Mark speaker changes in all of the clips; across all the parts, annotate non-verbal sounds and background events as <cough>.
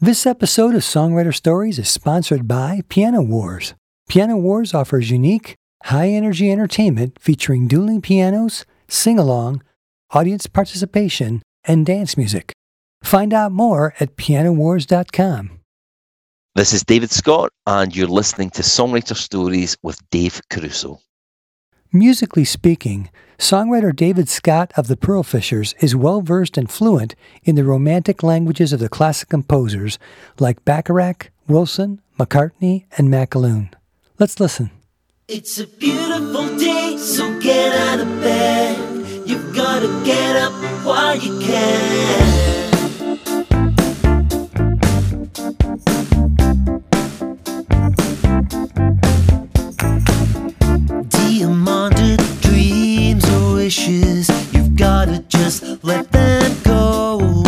Speaker 1: This episode of Songwriter Stories is sponsored by Piano Wars. Piano Wars offers unique, high energy entertainment featuring dueling pianos, sing along, audience participation, and dance music. Find out more at pianowars.com.
Speaker 2: This is David Scott, and you're listening to Songwriter Stories with Dave Caruso.
Speaker 1: Musically speaking, songwriter David Scott of the Pearl Fishers is well versed and fluent in the romantic languages of the classic composers like Bacharach, Wilson, McCartney, and McAloon. Let's listen.
Speaker 3: It's a beautiful day, so get out of bed. You've got to get up while you can. Diamonded dreams or wishes, you've gotta just let them go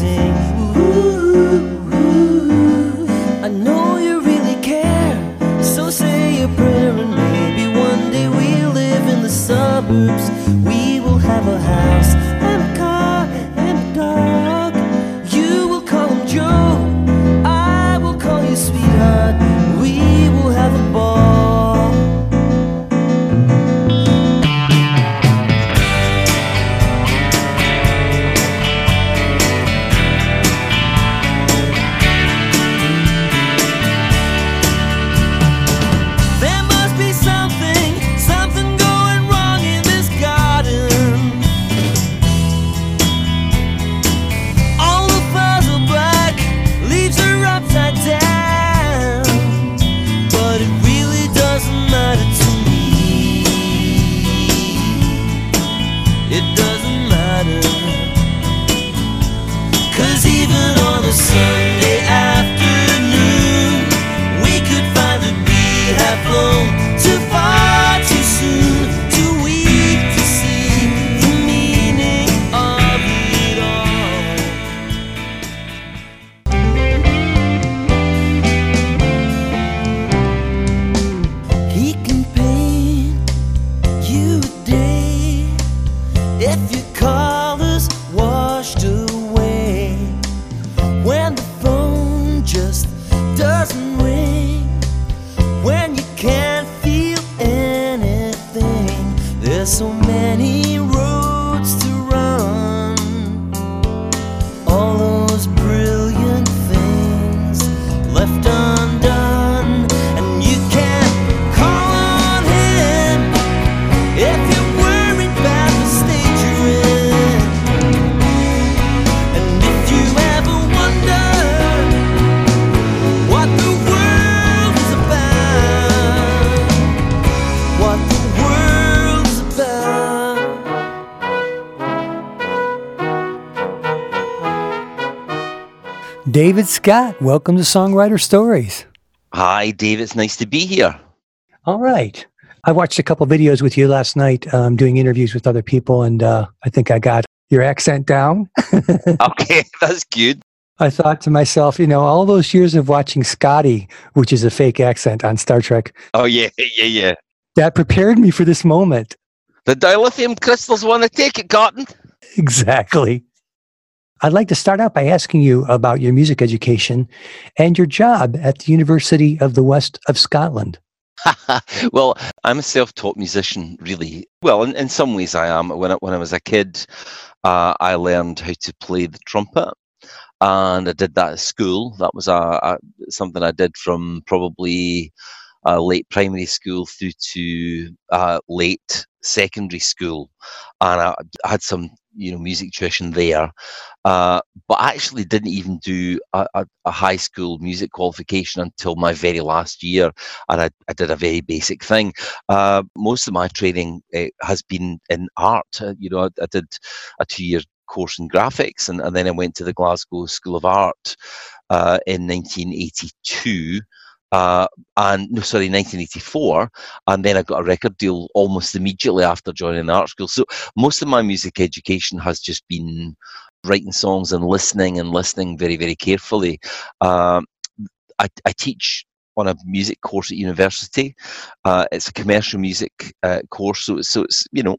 Speaker 3: sing.
Speaker 1: David Scott, welcome to Songwriter Stories.
Speaker 2: Hi, Dave. It's nice to be here.
Speaker 1: All right. I watched a couple videos with you last night um, doing interviews with other people, and uh, I think I got your accent down. <laughs>
Speaker 2: Okay, <laughs> that's good.
Speaker 1: I thought to myself, you know, all those years of watching Scotty, which is a fake accent on Star Trek,
Speaker 2: Oh, yeah, <laughs> yeah, yeah.
Speaker 1: that prepared me for this moment.
Speaker 2: The dilithium crystals want to take it, Cotton.
Speaker 1: Exactly. I'd like to start out by asking you about your music education and your job at the University of the West of Scotland. <laughs>
Speaker 2: well, I'm a self-taught musician, really. Well, in, in some ways, I am. When I, when I was a kid, uh, I learned how to play the trumpet, and I did that at school. That was a, a something I did from probably uh, late primary school through to uh, late secondary school, and I, had some you know music tuition there. Uh, but I actually didn't even do a, a, a high school music qualification until my very last year, and I, I did a very basic thing. Uh, most of my training uh, has been in art. Uh, you know, I, I did a two-year course in graphics, and, and then I went to the Glasgow School of Art uh, in 1982. Uh, and no, sorry, 1984, and then I got a record deal almost immediately after joining the art school. So most of my music education has just been writing songs and listening and listening very, very carefully. Um, I, I, teach on a music course at university. Uh, it's a commercial music uh, course, so it's, so it's you know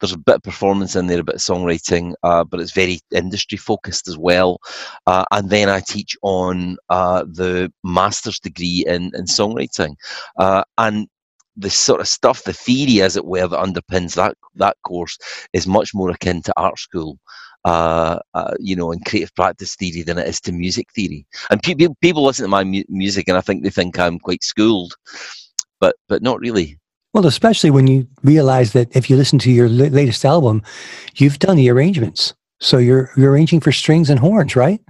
Speaker 2: there's a bit of performance in there, a bit of songwriting, uh, but it's very industry focused as well. Uh, and then I teach on uh, the master's degree in in songwriting, uh, and the sort of stuff, the theory, as it were, that underpins that that course is much more akin to art school uh, uh, you know, in creative practice theory than it is to music theory. And people people listen to my mu- music and I think they think I'm quite schooled, but but not really.
Speaker 1: Well, especially when you realize that if you listen to your latest album, you've done the arrangements. So you're you're arranging for strings and horns, right?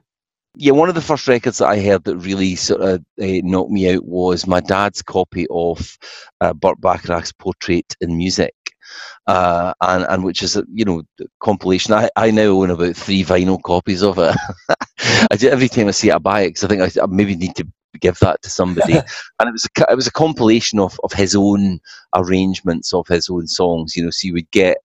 Speaker 2: Yeah, one of the first records that I heard that really sort of uh, knocked me out was my dad's copy of uh, Burt Bacharach's Portrait in Music uh, and and which is a you know compilation. I, I now own about three vinyl copies of it. <laughs> I do, every time I see it, I buy it because I think I, I, maybe need to give that to somebody. <laughs> and it was a, it was a compilation of, of his own arrangements of his own songs. You know, so you would get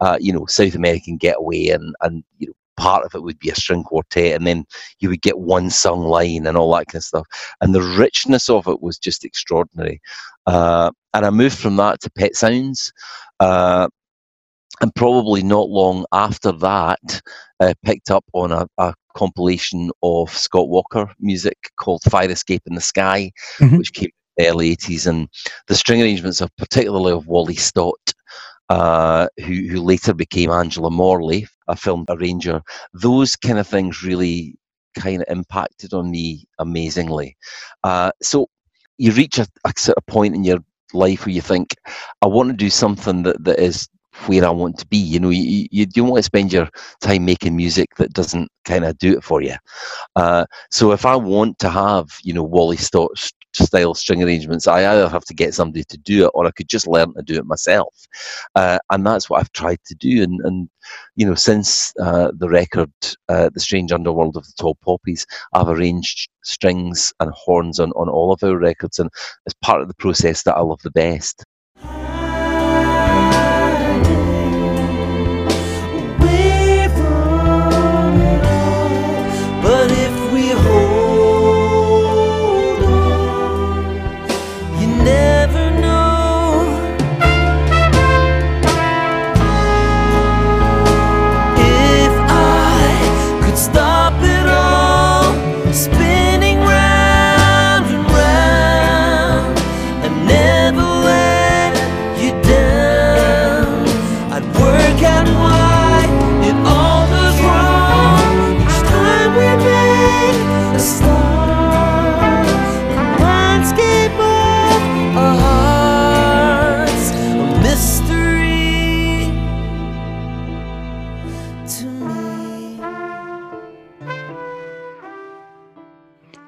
Speaker 2: uh, you know South American Getaway and and you know part of it would be a string quartet and then you would get one sung line and all that kind of stuff and the richness of it was just extraordinary uh, and i moved from that to pet sounds uh, and probably not long after that, uh, picked up on a, a, compilation of Scott Walker music called Fire Escape in the Sky, mm-hmm. which came in the early 80s. And the string arrangements are particularly of Wally Stott, uh, who, who later became Angela Morley, a film arranger. Those kind of things really kind of impacted on me amazingly. Uh, so you reach a, a sort of point in your life where you think, I want to do something that, that is where I want to be. You know, you, you don't want to spend your time making music that doesn't kind of do it for you. Uh, so if I want to have, you know, Wally Stott style string arrangements, I either have to get somebody to do it or I could just learn to do it myself. Uh, and that's what I've tried to do. And, and you know, since uh, the record, uh, The Strange Underworld of the Tall Poppies, I've arranged strings and horns on, on all of our records. And it's part of the process that I love the best.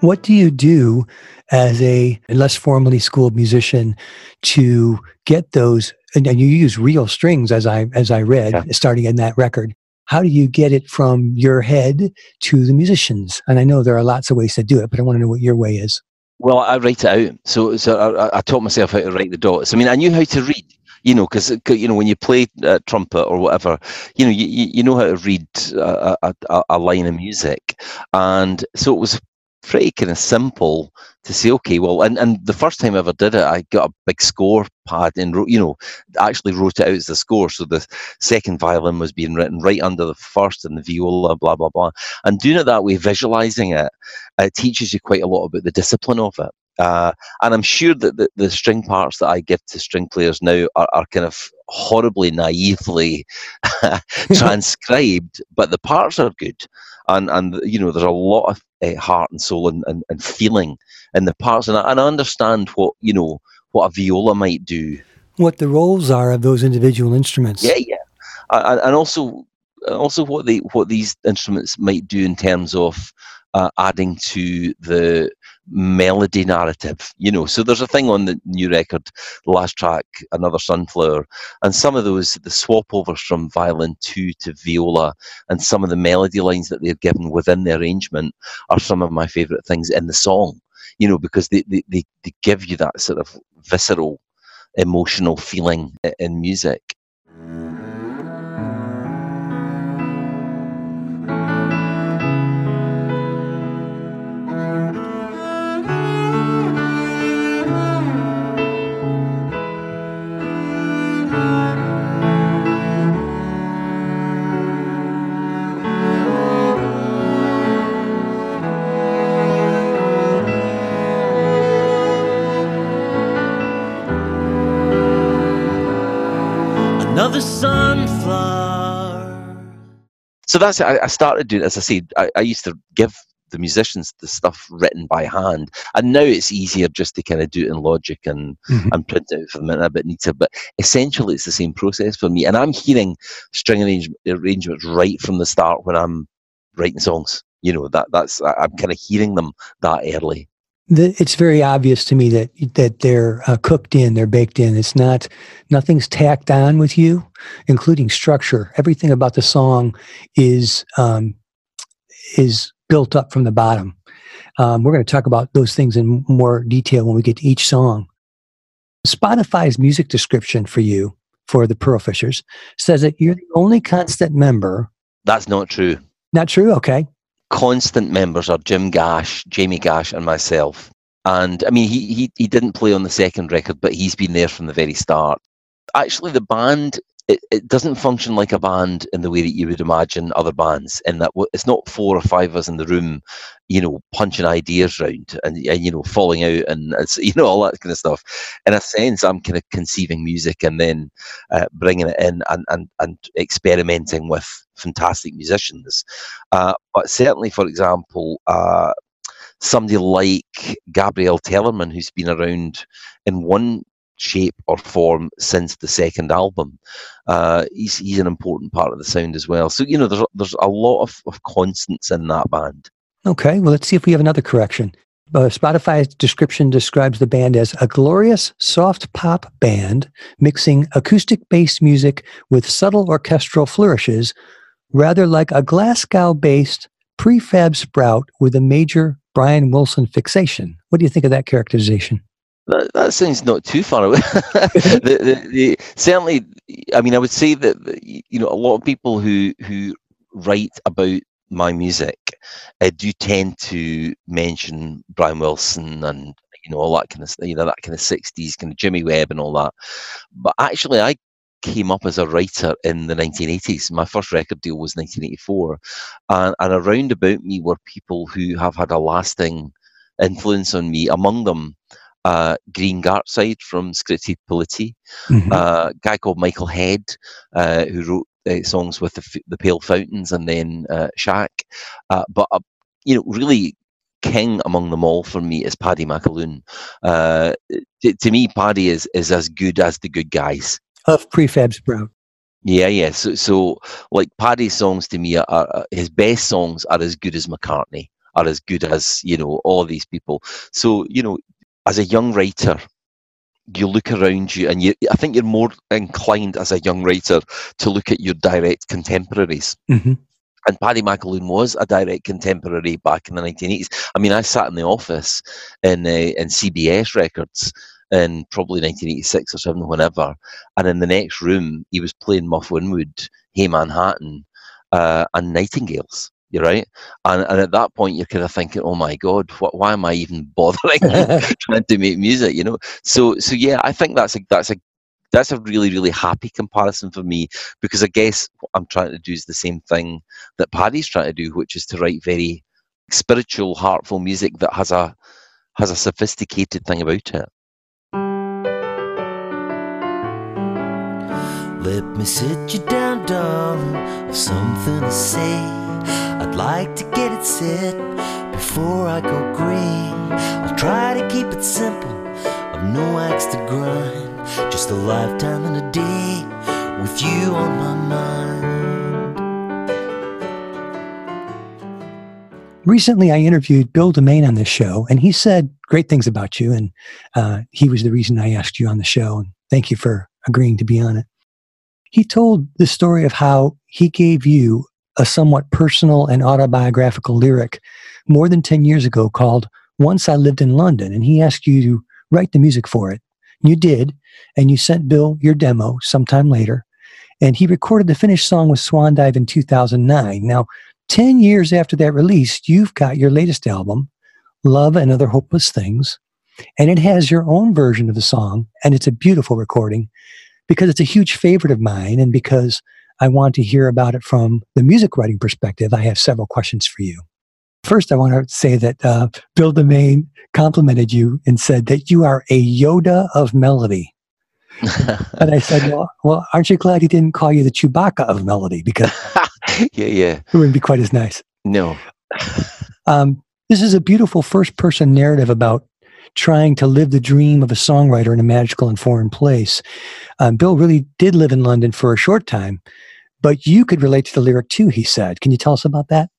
Speaker 1: What do you do as a less formally schooled musician to get those? And, and you use real strings, as I as I read, yeah. starting in that record. How do you get it from your head to the musicians? And I know there are lots of ways to do it, but I want to know what your way is.
Speaker 2: Well, I write it out. So, so I, I taught myself how to write the dots. I mean, I knew how to read you know, because you know when you play uh, trumpet or whatever, you know, you, you know how to read a, a, a, line of music, and so it was pretty kind of simple to say, okay, well, and, and the first time I ever did it, I got a big score pad and wrote, you know, actually wrote it out as the score. So the second violin was being written right under the first and the viola, blah, blah, blah. And doing it that way, visualizing it, it teaches you quite a lot about the discipline of it. Uh, and I'm sure that the, the, string parts that I give to string players now are, are kind of horribly naively <laughs> <laughs> transcribed, but the parts are good. And, and you know, there's a lot of uh, heart and soul and, and, and, feeling in the parts. And I, and I understand what, you know, what a viola might do.
Speaker 1: What the roles are of those individual instruments.
Speaker 2: Yeah, yeah. And, and also, also what they what these instruments might do in terms of uh, adding to the melody narrative, you know. So there's a thing on the new record, the last track, Another Sunflower, and some of those, the swap overs from violin two to viola, and some of the melody lines that they're given within the arrangement are some of my favourite things in the song, you know, because they, they, they, they give you that sort of visceral, emotional feeling in music. So that's it. I, I started doing, as I said, I, I used to give the musicians the stuff written by hand, and now it's easier just to kind of do it in Logic and
Speaker 1: Mhm.
Speaker 2: and print it out for them and a bit neater. But essentially, it's the same process for me, and I'm hearing string arrange, arrangements right from the start when I'm writing songs. You know that that's I- I'm kind of hearing them that early.
Speaker 1: The, it's very obvious to me that that they're uh, cooked in, they're baked in. It's not nothing's tacked on with you, including structure. Everything about the song is um, is built up from the bottom. Um, we're going to talk about those things in more detail when we get to each song. Spotify's music description for you for the Pearl Fishers says that you're the only constant member.
Speaker 2: That's not true.
Speaker 1: Not true? Okay.
Speaker 2: Constant members are Jim Gash, Jamie Gash, and myself. And I mean, he, he he didn't play on the second record, but he's been there from the very start. Actually, the band it, it doesn't function like a band in the way that you would imagine other bands. In that it's not four or five of us in the room, you know, punching ideas round and, and you know falling out and <laughs> you know all that kind of stuff. In a sense, I'm kind of conceiving music and then uh, bringing it in and, and and experimenting with fantastic musicians. Uh, but certainly, for example, uh, somebody like Gabriel Tellerman, who's been around in one shape or form since the second album, uh, he's he's an important part of the sound as well. So you know, there's there's a lot of, of constants in that band.
Speaker 1: Okay, well, let's see if we have another correction. Uh, Spotify's description describes the band as a glorious soft pop band mixing acoustic based music with subtle orchestral flourishes, rather like a Glasgow based prefab sprout with a major Brian Wilson fixation. What do you think of that characterization?
Speaker 2: That, that sounds not too far away. <laughs> <laughs> the, the, the, certainly, I mean, I would say that you know a lot of people who who write about my music uh, do tend to mention Brian Wilson and you know all that kind of you know that kind of sixties kind of Jimmy Webb and all that. But actually, I came up as a writer in the 1980s. My first record deal was 1984, and, and around about me were people who have had a lasting influence on me. Among them, uh, Green Gartside from Scritti Politti,
Speaker 1: Mhm.
Speaker 2: uh, a guy called Michael Head, uh, who wrote uh, songs with the, the Pale Fountains and then uh, Shack. Uh, but, uh, you know, really king among them all for me is Paddy McAloon. Uh, to, to me, Paddy is, is as good as the good guys.
Speaker 1: Of prefab sprout.
Speaker 2: Yeah, yeah. So, so like Paddy's songs to me are, are his best songs are as good as McCartney, are as good as you know all these people. So you know, as a young writer, you look around you, and you, I think you're more inclined as a young writer to look at your direct contemporaries.
Speaker 1: Mhm.
Speaker 2: And Paddy McAloon was a direct contemporary back in the 1980s. I mean, I sat in the office in uh, in CBS Records in probably 1986 or seven, whenever, and in the next room he was playing Muff Winwood, Hey Manhattan, uh, and Nightingales. You're right, and and at that point you're kind of thinking, oh my god, what, why am I even <laughs> bothering <laughs> trying to make music? You know, so so yeah, I think that's a that's a that's a really really happy comparison for me because I guess what I'm trying to do is the same thing that Paddy's trying to do, which is to write very spiritual, heartful music that has a has a sophisticated thing about it.
Speaker 3: Let me sit you down, darling. I've something to say. I'd like to get it set before I go green. I'll try to keep it simple. I've no axe to grind. Just a lifetime and a day with you on my mind.
Speaker 1: recently I interviewed Bill DeMain on this show, and he said great things about you. And uh, he was the reason I asked you on the show. And thank you for agreeing to be on it. He told the story of how he gave you a somewhat personal and autobiographical lyric more than 10 years ago called Once I Lived in London. And he asked you to write the music for it. You did. And you sent Bill your demo sometime later. And he recorded the finished song with Swan Dive in 2009. Now, 10 years after that release, you've got your latest album, Love and Other Hopeless Things. And it has your own version of the song. And it's a beautiful recording because it's a huge favorite of mine and because I want to hear about it from the music writing perspective. I have several questions for you. First, I want to say that uh, Bill DeMain complimented you and said that you are a Yoda of melody. <laughs> and I said, well, well, aren't you glad he didn't call you the Chewbacca of melody? Because <laughs>
Speaker 2: yeah, yeah,
Speaker 1: it wouldn't be quite as nice.
Speaker 2: No.
Speaker 1: um, this is a beautiful first person narrative about trying to live the dream of a songwriter in a magical and foreign place. Um, Bill really did live in London for a short time, but you could relate to the lyric too, he said. Can you tell us about that?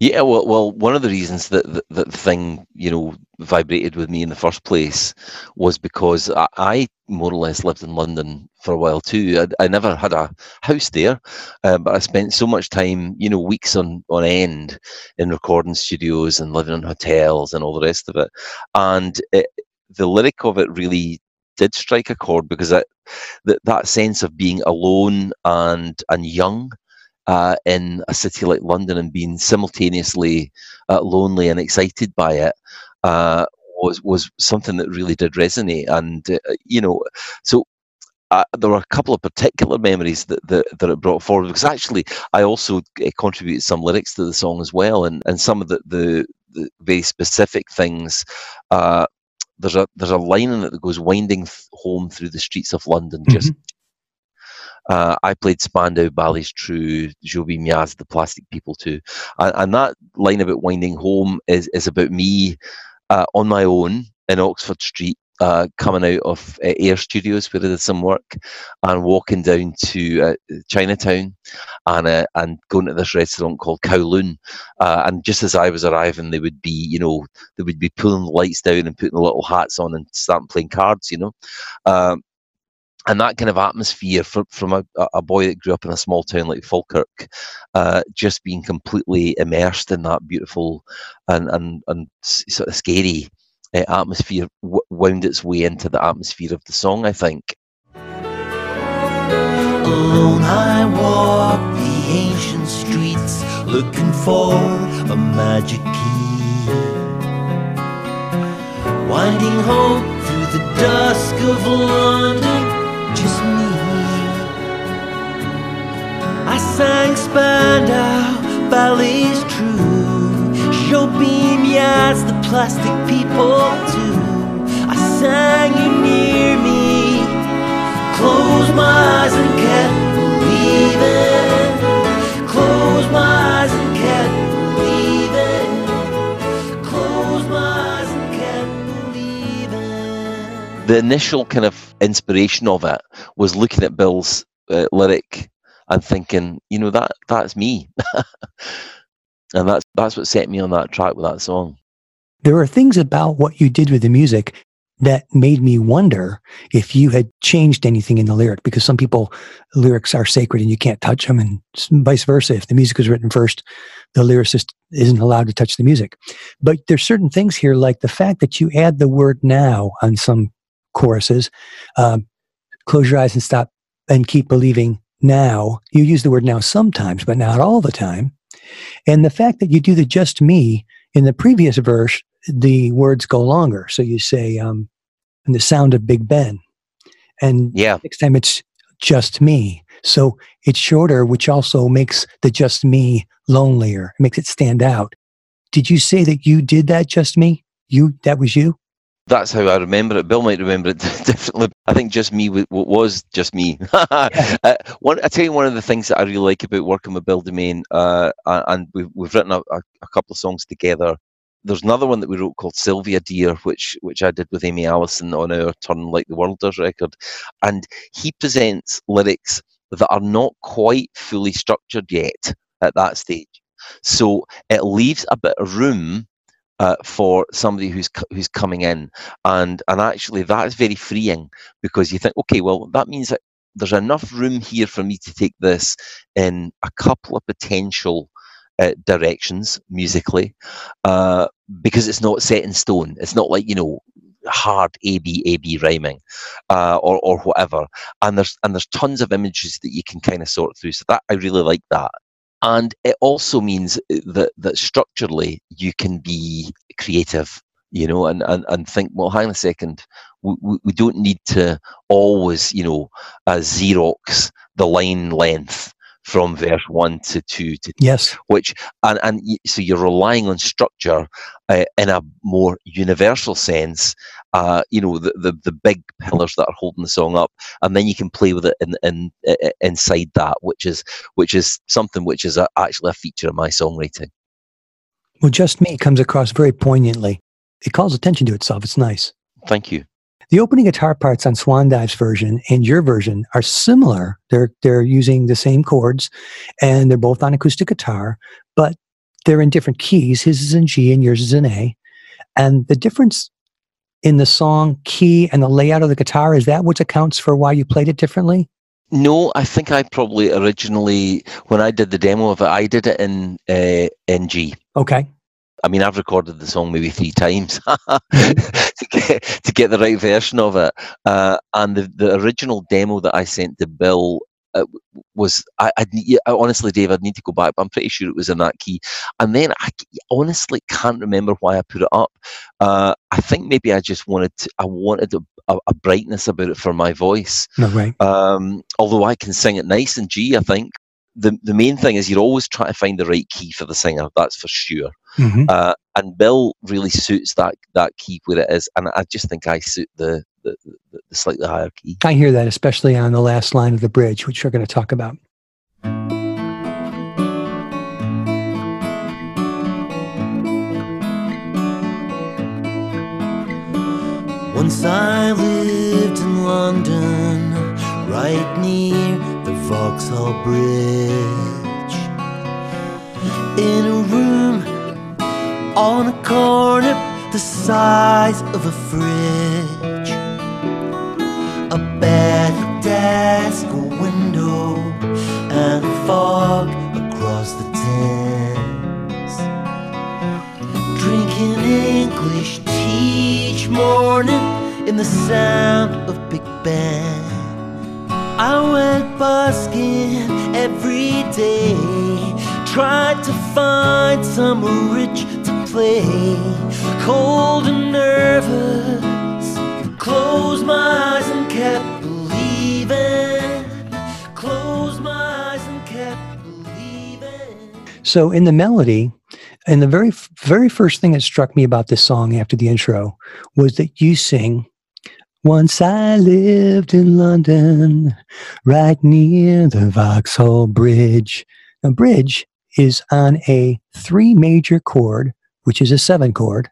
Speaker 2: Yeah, well, well, one of the reasons that that, that thing, you know, vibrated with me in the first place was because I, I more or less lived in London for a while too. I, I never had a house there, uh, but I spent so much time, you know, weeks on on end in recording studios and living in hotels and all the rest of it. And it, the lyric of it really did strike a chord because that that, that sense of being alone and and young uh, in a city like London and being simultaneously uh, lonely and excited by it uh, was was something that really did resonate. And uh, you know, so uh, there were a couple of particular memories that, that, that it brought forward because actually I also uh, contributed some lyrics to the song as well, and, and some of the, the, the very specific things. There's a there's a line in it that goes winding th- home through the streets of London, mm-hmm. just uh, I played Spandau Ballet's True, Joby Miaz, the Plastic People too. And, and, that line about winding home is, is about me uh, on my own in Oxford Street. Uh, coming out of uh, Air Studios where I did some work, and walking down to uh, Chinatown, and uh, and going to this restaurant called Kowloon, and just as I was arriving, they would be, you know, they would be pulling the lights down and putting the little hats on and starting playing cards, you know. Um, and that kind of atmosphere from, from a, a boy that grew up in a small town like Falkirk, uh, just being completely immersed in that beautiful and, and, and sort of scary uh, atmosphere w- wound its way into the atmosphere of the song, I think.
Speaker 3: Alone I walk the ancient streets looking for a magic key. Winding hope through the dusk of London just me. I sang Spandau Ballet's True. Show beam, yes, the plastic people too. I sang you near me. Close my eyes and can't believe it. Close my
Speaker 2: The initial kind of inspiration of it was looking at Bill's uh, lyric and thinking, you know, that that's me, <laughs> and that's that's what set me on that track with that song.
Speaker 1: There are things about what you did with the music that made me wonder if you had changed anything in the lyric because some people lyrics are sacred and you can't touch them and vice versa. If the music was written first the lyricist isn't allowed to touch the music. But there's certain things here like the fact that you add the word now on some choruses. Um, close your eyes and stop and keep believing now. You use the word now sometimes, but not all the time. And the fact that you do the just me in the previous verse, the words go longer. So you say, um, and the sound of Big Ben. And
Speaker 2: yeah.
Speaker 1: next time it's just me. So it's shorter, which also makes the just me lonelier, it makes it stand out. Did you say that you did that just me? You, that was you?
Speaker 2: That's how I remember it. Bill might remember it <laughs> differently. I think just me what was just me. <laughs> uh, one, I tell you, one of the things that I really like about working with Bill DeMain, uh, and we've, we've written a, a, couple of songs together. There's another one that we wrote called Sylvia Dear, which which I did with Amy Allison on our Turn Like the World Does record, and he presents lyrics that are not quite fully structured yet at that stage So it leaves a bit of room uh, for somebody who's who's coming in, and and actually that is very freeing because you think, okay, well that means that there's enough room here for me to take this in a couple of potential uh, directions musically, uh, because it's not set in stone. It's not like you know hard A B A B rhyming, uh, or or whatever. And there's and there's tons of images that you can kind of sort through. So that I really like that. And it also means that that structurally you can be creative, you know, and and, and think, well, hang on a second, we, we don't need to always, you know, uh, Xerox the line length from verse one to two to
Speaker 1: yes,
Speaker 2: which and and so you're relying on structure uh, in a more universal sense. Uh, you know the, the the big pillars that are holding the song up, and then you can play with it in, in, in inside that, which is which is something which is a, actually a feature of my songwriting.
Speaker 1: Well, just me comes across very poignantly. It calls attention to itself. It's nice.
Speaker 2: Thank you.
Speaker 1: The opening guitar parts on Swan Dive's version and your version are similar. They're they're using the same chords, and they're both on acoustic guitar, but they're in different keys. His is in G and yours is in A. And the difference in the song key and the layout of the guitar is that what accounts for why you played it differently?
Speaker 2: No, I think I probably originally when I did the demo of it, I did it in uh, in G.
Speaker 1: Okay.
Speaker 2: I mean, I've recorded the song maybe <laughs> three times <laughs> to, get, to get the right version of it. Uh, and the, the original demo that I sent to Bill uh, was I, I'd, honestly, Dave, I'd need to go back, but I'm pretty sure it was in that key. And then I honestly can't remember why I put it up. Uh, I think maybe I just wanted to, I wanted a, a, a brightness about it for my voice.
Speaker 1: No, right.
Speaker 2: Um, although I can sing it nice in G, I think. The, the main thing is you're always trying to find the right key for the singer. That's for sure. Mm-hmm. Uh, and Bill really suits that that key where it is, and I just think I suit the the, the, the slightly higher key.
Speaker 1: I hear that, especially on the last line of the bridge, which we're going to talk about.
Speaker 3: Once I lived in London, right near the Vauxhall Bridge, in a room on a corner the size of a fridge. A bed, a desk, a window, and a fog across the Thames. Drinking English tea each morning in the sound of Big Ben. I went busking every day, tried to find some rich to play, cold and nervous. Closed my eyes and kept believing. Closed my eyes and kept believing.
Speaker 1: So in the melody, and the very very first thing that struck me about this song after the intro was that you sing once I lived in London, right near the Vauxhall Bridge. Now, bridge is on a three major chord which is a seven chord,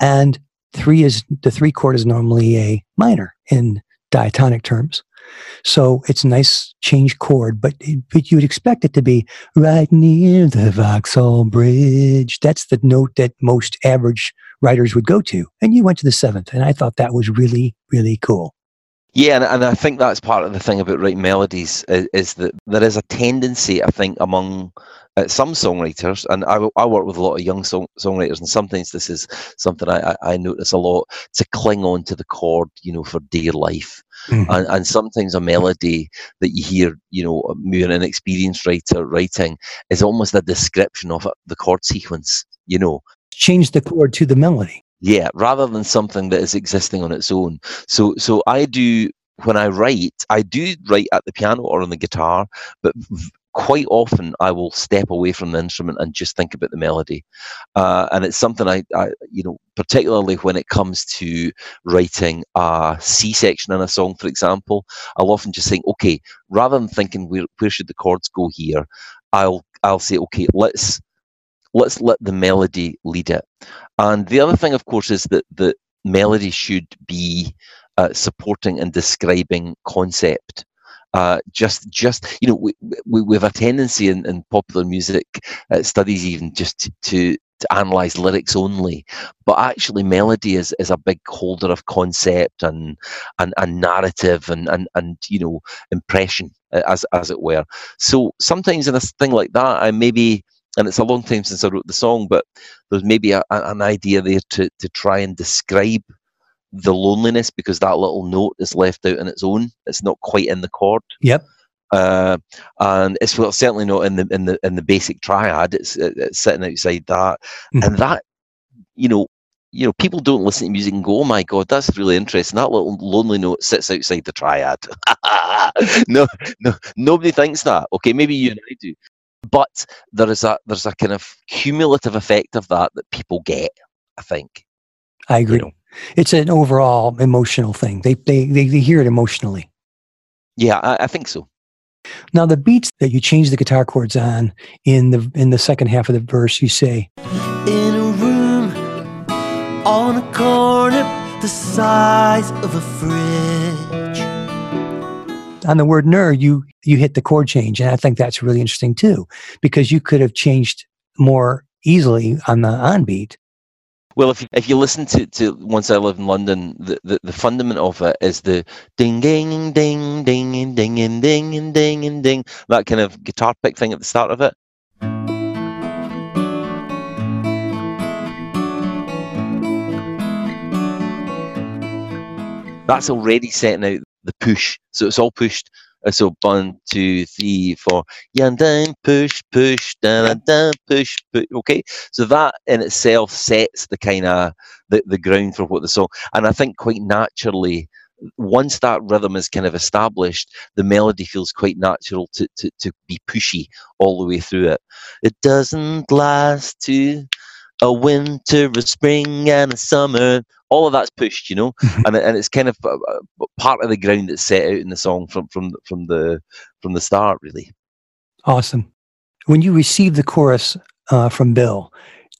Speaker 1: and three is the three chord is normally a minor in diatonic terms. So it's a nice change chord, but, but you would expect it to be right near the Vauxhall Bridge. That's the note that most average writers would go to. And you went to the seventh, and I thought that was really, really cool.
Speaker 2: Yeah, and, and I think that's part of the thing about writing melodies is, is that there is a tendency, I think, among uh, some songwriters, and I, I work with a lot of young song, songwriters, and sometimes this is something I, I, notice a lot to cling on to the chord, you know, for dear life. Mm-hmm. And, and sometimes a melody that you hear, you know, an inexperienced writer writing is almost a description of the chord sequence, you know.
Speaker 1: Change the chord to the melody.
Speaker 2: Yeah, rather than something that is existing on its own. So, so I do when I write, I do write at the piano or on the guitar, but quite often I will step away from the instrument and just think about the melody. Uh, and it's something I, I, you know, particularly when it comes to writing a C section in a song, for example, I'll often just think, okay, rather than thinking where, where should the chords go here, I'll, I'll say, okay, let's, let's let the melody lead it. And the other thing, of course, is that the melody should be uh, supporting and describing concept uh, just just you know we, we, we have a tendency in, in popular music uh, studies even just to, to analyze lyrics only, but actually melody is, is a big holder of concept and and, and narrative and, and and you know impression as as it were. So sometimes in a thing like that, I maybe and it's a long time since I wrote the song, but there's maybe a, an idea there to to try and describe the loneliness because that little note is left out on its own. It's not quite in the chord.
Speaker 1: Yep.
Speaker 2: Uh, and it's well, certainly not in the in the in the basic triad. It's, it's sitting outside that, mm-hmm. and that you know, you know, people don't listen to music and go, "Oh my god, that's really interesting." That little lonely note sits outside the triad. <laughs> no, no, nobody thinks that. Okay, maybe you and I do, but there is a there's a kind of cumulative effect of that that people get. I think.
Speaker 1: I agree. You know? It's an overall emotional thing. They they they, they hear it emotionally.
Speaker 2: Yeah, I, I think so.
Speaker 1: Now the beats that you change the guitar chords on in the in the second half of the verse, you say
Speaker 3: In a room on a corner the size of a fridge.
Speaker 1: On the word ner, you you hit the chord change, and I think that's really interesting too, because you could have changed more easily on the on beat
Speaker 2: well, if you, if you listen to, to Once I Lived in London, the, the, the fundament of it is the ding, ding, ding, ding, ding, ding, ding, ding, ding, that kind of guitar pick thing at the start of it. That's already setting out the push. So it's all pushed so one, two, three, four. Yeah, down, push, push, down, down, push, push. Okay, so that in itself sets the kind of the, the ground for what the song. And I think quite naturally, once that rhythm is kind of established, the melody feels quite natural to, to, to be pushy all the way through it. It doesn't last to a winter, a spring, and a summer. All of that's pushed, you know, mm-hmm. and and it's kind of uh, uh, part of the ground that's set out in the song from from from the from the start, really.
Speaker 1: Awesome. When you received the chorus uh, from Bill,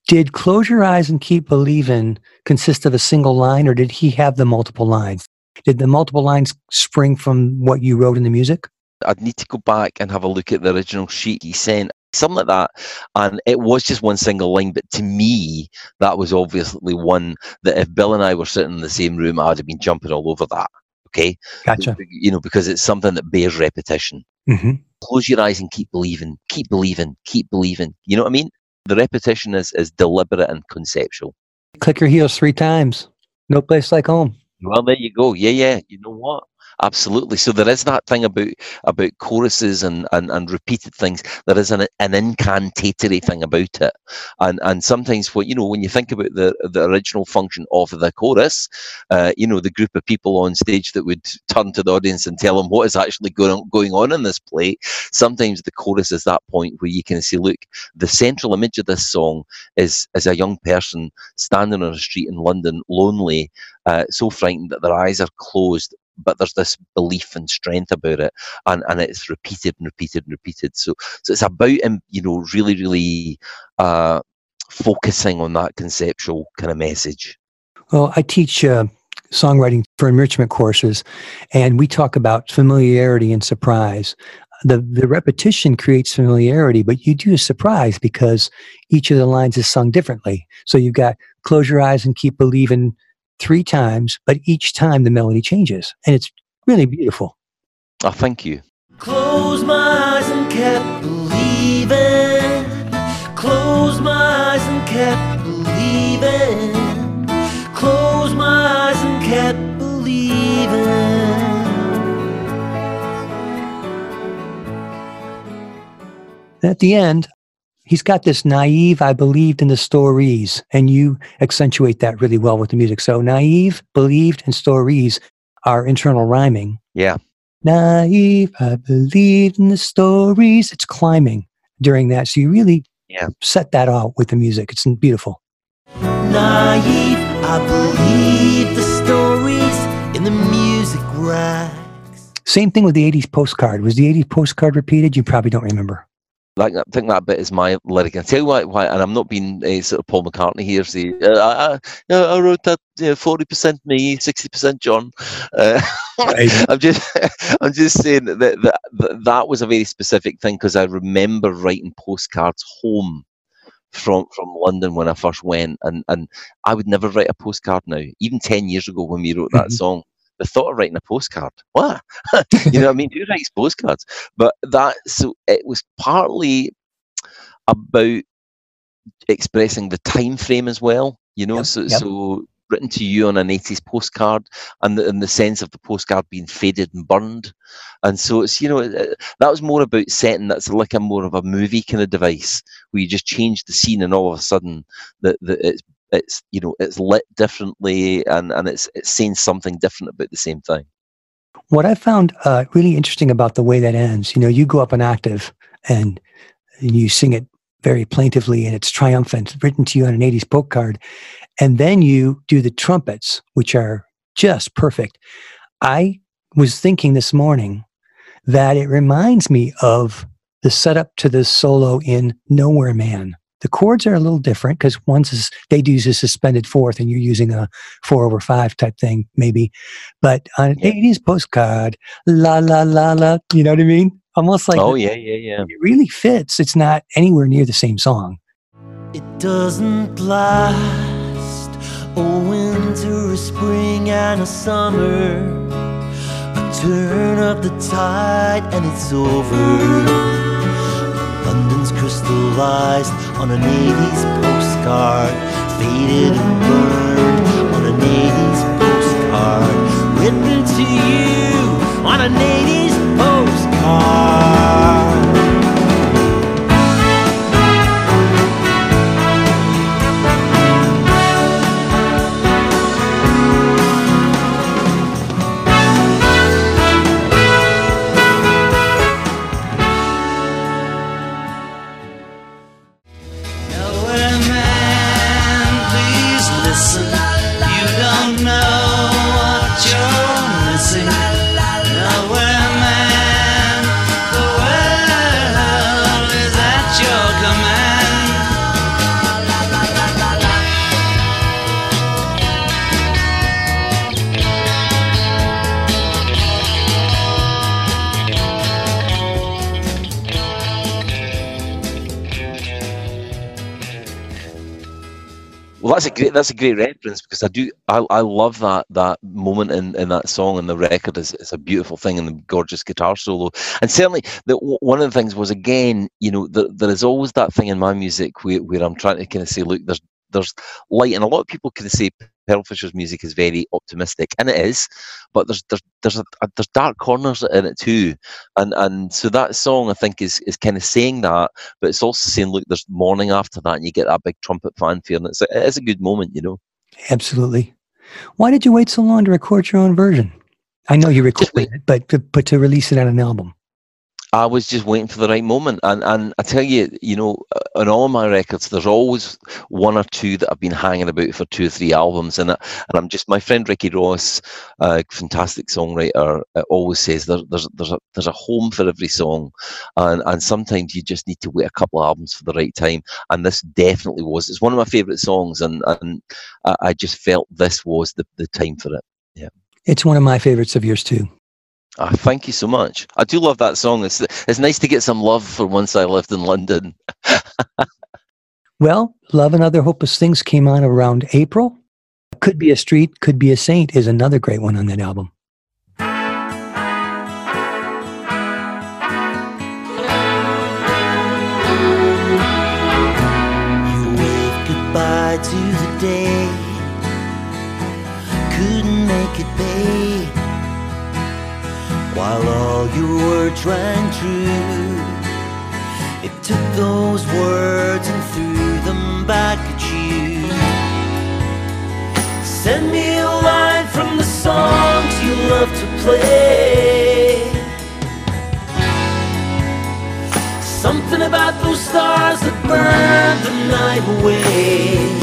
Speaker 1: did "Close Your Eyes and Keep Believing" consist of a single line, or did he have the multiple lines? Did the multiple lines spring from what you wrote in the music?
Speaker 2: I'd need to go back and have a look at the original sheet he sent something like that. And it was just one single line, but to me, that was obviously one that if Bill and I were sitting in the same room, I'd have been jumping all over that. Okay.
Speaker 1: Gotcha.
Speaker 2: You know, because it's something that bears repetition.
Speaker 1: Mm-hmm.
Speaker 2: Close your eyes and keep believing, keep believing, keep believing. You know what I mean? The repetition is, is deliberate and conceptual.
Speaker 1: Click your heels three times. No place like home.
Speaker 2: Well, there you go. Yeah, yeah. You know what? Absolutely. So there is that thing about about choruses and, and, and repeated things. There is an, an incantatory thing about it, and and sometimes what you know when you think about the the original function of the chorus, uh, you know the group of people on stage that would turn to the audience and tell them what is actually going on, going on in this play. Sometimes the chorus is that point where you can say, look, the central image of this song is is a young person standing on a street in London, lonely, uh, so frightened that their eyes are closed but there's this belief and strength about it, and, and it's repeated and repeated and repeated. So so it's about him, you know, really really uh, focusing on that conceptual kind of message.
Speaker 1: Well, I teach uh, songwriting for enrichment courses, and we talk about familiarity and surprise. The, the repetition creates familiarity, but you do a surprise because each of the lines is sung differently. So you've got close your eyes and keep believing three times, but each time the melody changes. And it's really beautiful.
Speaker 2: Oh, thank you.
Speaker 3: Close my eyes and kept believing. Close my eyes and kept believing. Close my eyes and kept believing.
Speaker 1: At the end, he's got this naive, I believed in the stories, and you accentuate that really well with the music. So naive, believed, and stories are internal rhyming.
Speaker 2: Yeah.
Speaker 1: Naive, I believed in the stories. It's climbing during that. So you really yeah. set that out with the music. It's beautiful.
Speaker 3: Naive, I believe the stories in the music racks.
Speaker 1: Same thing with the 80s postcard. Was the 80s postcard repeated? You probably don't remember.
Speaker 2: Like, I think that bit is my lyric. I tell you why, why and I'm not being a sort of Paul McCartney here. See, uh, I, I, wrote that forty percent me, sixty percent John. Uh, <laughs> I'm just, <laughs> I'm just saying that that, that, that was a very specific thing because I remember writing postcards home from from London when I first went, and and I would never write a postcard now. Even ten years ago when we wrote that mm-hmm. song, the thought of writing a postcard, what? <laughs> you know, what I mean, who writes postcards? But that so it was partly about expressing the time frame as well. You know, yep, so yep. so written to you on an 80s postcard and the, and the sense of the postcard being faded and burned. And so it's, you know, that was more about setting that's like a more of a movie kind of device where you just change the scene and all of a sudden that, that it's, it's, you know, it's lit differently and, and it's, it's saying something different about the same thing.
Speaker 1: What I found uh, really interesting about the way that ends, you know, you go up an octave and you sing it very plaintively and it's triumphant, written to you on an 80s postcard. And then you do the trumpets, which are just perfect. I was thinking this morning that it reminds me of the setup to this solo in Nowhere Man. The chords are a little different because one's is, they do use a suspended fourth and you're using a four over five type thing, maybe. But on an 80s postcard, la, la, la, la, you know what I mean? Almost like,
Speaker 2: oh, yeah, yeah, yeah.
Speaker 1: It really fits. It's not anywhere near the same song.
Speaker 3: It doesn't last a winter, a spring, and a summer. A turn of the tide, and it's over. London's crystallized on an 80s postcard, faded and burned on an 80s postcard, written to you on an 80s postcard.
Speaker 2: Well, that's a great that's a great reference because I do I, I love that that moment in, in that song and the record is it's a beautiful thing and the gorgeous guitar solo. And certainly the, one of the things was again you know the, there is always that thing in my music where, where I'm trying to kind of say look there's there's light and a lot of people can say Pearl Fisher's music is very optimistic, and it is, but there's there's there's a, a, there's dark corners in it too, and and so that song I think is is kind of saying that, but it's also saying look, there's morning after that, and you get that big trumpet fanfare, and it's a, it is a good moment, you know.
Speaker 1: Absolutely. Why did you wait so long to record your own version? I know you recorded <laughs> it, but but to release it on an album.
Speaker 2: I was just waiting for the right moment. And and I tell you, you know, on all my records, there's always one or two that I've been hanging about for two or three albums. And, and I'm just, my friend Ricky Ross, a fantastic songwriter, uh, always says there, there's, there's, a, there's a home for every song. And, and sometimes you just need to wait a couple of albums for the right time. And this definitely was. It's one of my favourite songs. And, and I just felt this was the, the time for it. Yeah.
Speaker 1: It's one of my favorites of yours too.
Speaker 2: Oh, thank you so much. I do love that song. It's it's nice to get some love for once I lived in London.
Speaker 1: well, Love and Other Hopeless Things came on around April. Could Be a Street, Could Be a Saint is another great one on that album.
Speaker 3: You waved goodbye to the day, couldn't make it, babe while all your words rang true. It took those words and threw them back at you. Send me a line from the songs you love to play. Something about those stars that burn the night away.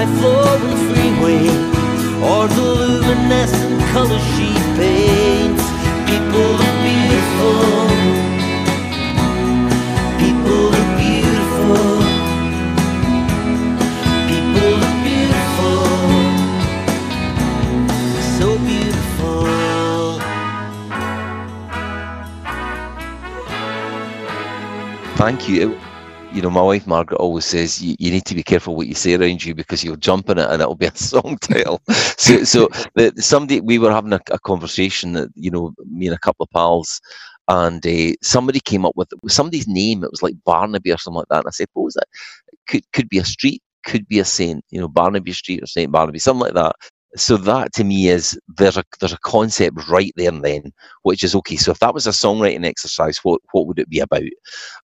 Speaker 3: High freeway or the luminescent colors she paints. People are beautiful. People are beautiful. People are beautiful. So beautiful.
Speaker 2: Thank you. You know, my wife Margaret always says you, you need to be careful what you say around you because you'll jump in it and it'll be a <laughs> song title. so, so the, somebody we were having a, a conversation that you know me and a couple of pals, and uh, somebody came up with, somebody's name. It was like Barnaby or something like that. And I said, "What was that? Could could be a street, could be a saint. You know, Barnaby Street or Saint Barnaby, something like that." So that to me is there's a there's a concept right there and then which is okay so if that was a songwriting exercise what what would it be about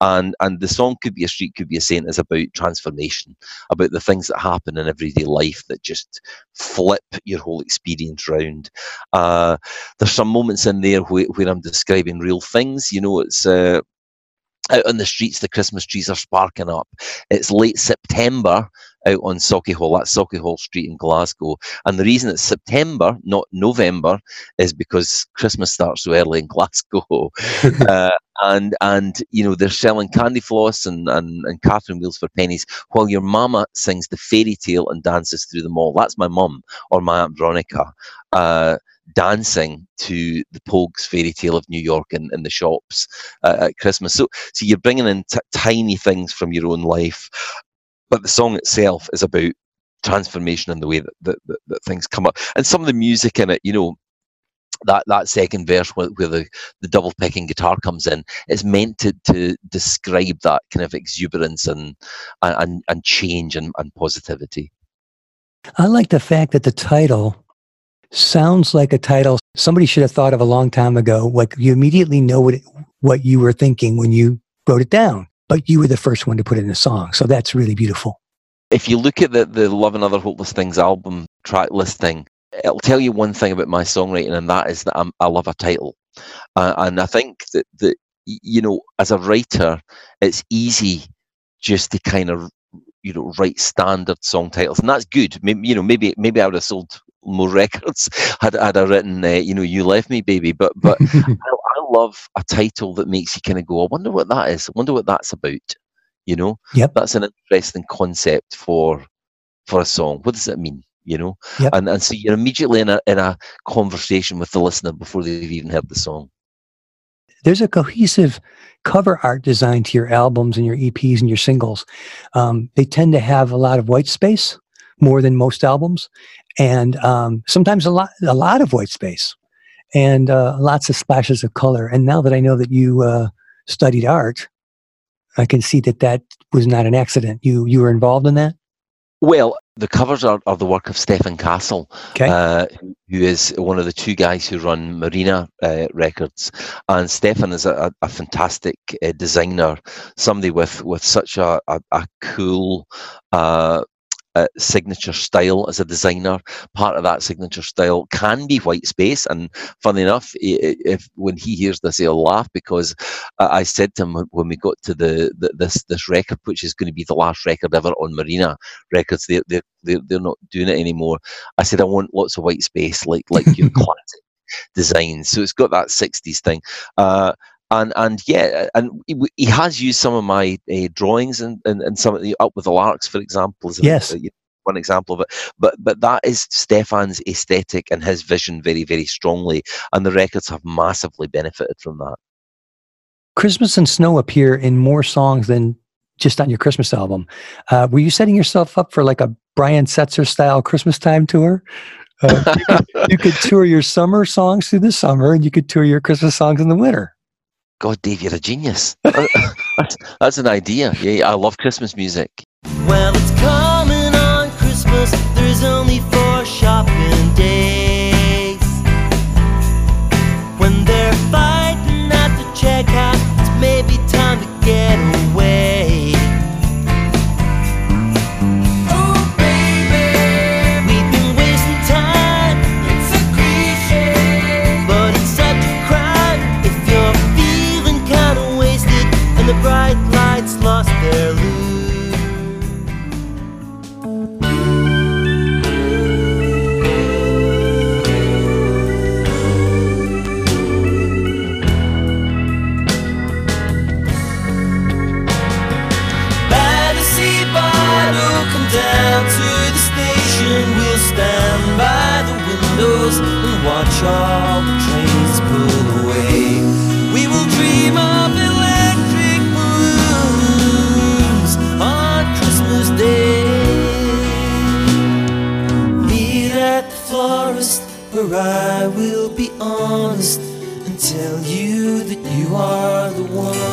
Speaker 2: and and the song could be a street could be a saint is about transformation about the things that happen in everyday life that just flip your whole experience round uh, there's some moments in there where, where i'm describing real things you know it's uh, out on the streets, the Christmas trees are sparking up. It's late September out on Sauchiehall. That's Sauchiehall Street in Glasgow. And the reason it's September, not November, is because Christmas starts so early in <laughs> Glasgow. <laughs> uh, and and you know they're selling candy floss and, and and Catherine wheels for pennies while your mama sings the fairy tale and dances through the mall. That's my mum or my aunt Veronica. Uh, dancing to the Pogues fairy tale of New York in, in the shops uh, at Christmas. So, so you're bringing in t- tiny things from your own life, but the song itself is about transformation and the way that, that, that, that things come up. And some of the music in it, you know, that that second verse where, where, the, the double picking guitar comes in is meant to, to describe that kind of exuberance and and, and change and, and positivity.
Speaker 1: I like the fact that the title sounds like a title somebody should have thought of a long time ago. Like you immediately know what it, what you were thinking when you wrote it down, but you were the first one to put it in a song. So that's really beautiful.
Speaker 2: If you look at the the Love and Other Hopeless Things album track listing, it'll tell you one thing about my songwriting, and that is that I'm, I love a title, uh, and I think that that you know as a writer, it's easy just to kind of you know write standard song titles, and that's good. Maybe, you know maybe maybe I would have sold more <laughs> records had had I written, uh, you know, "You Left Me, Baby." But but <laughs> I, I, love a title that makes you kind of go, "I wonder what that is. I wonder what that's about." You know,
Speaker 1: yep.
Speaker 2: that's an interesting concept for for a song. What does it mean? You know,
Speaker 1: yep.
Speaker 2: and and so you're immediately in a in a conversation with the listener before they've even heard the song.
Speaker 1: There's a cohesive cover art design to your albums and your EPs and your singles. Um, they tend to have a lot of white space more than most albums, and um, sometimes a lot a lot of white space and uh, lots of splashes of color. And now that I know that you uh, studied art, I can see that that was not an accident. You you were involved in that.
Speaker 2: Well, the covers are, are the work of Stefan Kassel,
Speaker 1: okay.
Speaker 2: uh, who is one of the two guys who run Marina uh, Records. And Stefan is a, a fantastic uh, designer, somebody with, with such a, a, a cool uh, signature style as a designer. Part of that signature style can be white space, and funny enough, if when he hears this, he'll laugh because I said to him when we got to the, the this this record, which is going to be the last record ever on Marina Records, they they they're, they're not doing it anymore. I said I want lots of white space, like like your <laughs> classic designs. So it's got that '60s thing. Uh, and and yeah, and he, has used some of my uh, drawings and, and and some of the up with the larks, for example.
Speaker 1: Yes.
Speaker 2: One example of it, but but that is Stefan's aesthetic and his vision very very strongly, and the records have massively benefited from that.
Speaker 1: Christmas and Snow appear in more songs than just on your Christmas album. Uh, were you setting yourself up for like a Brian Setzer style Christmas time tour? Uh, you, could, you could <laughs> tour your summer songs through the summer, and you could tour your Christmas songs in the winter.
Speaker 2: God, Dave, you're a genius. <laughs> that's, an idea. Yeah, I love Christmas music.
Speaker 3: Well, it's coming on Christmas. There's only the trains pull away. We will dream of electric balloons on Christmas Day. Meet at the florist where I will be honest and tell you that you are the one.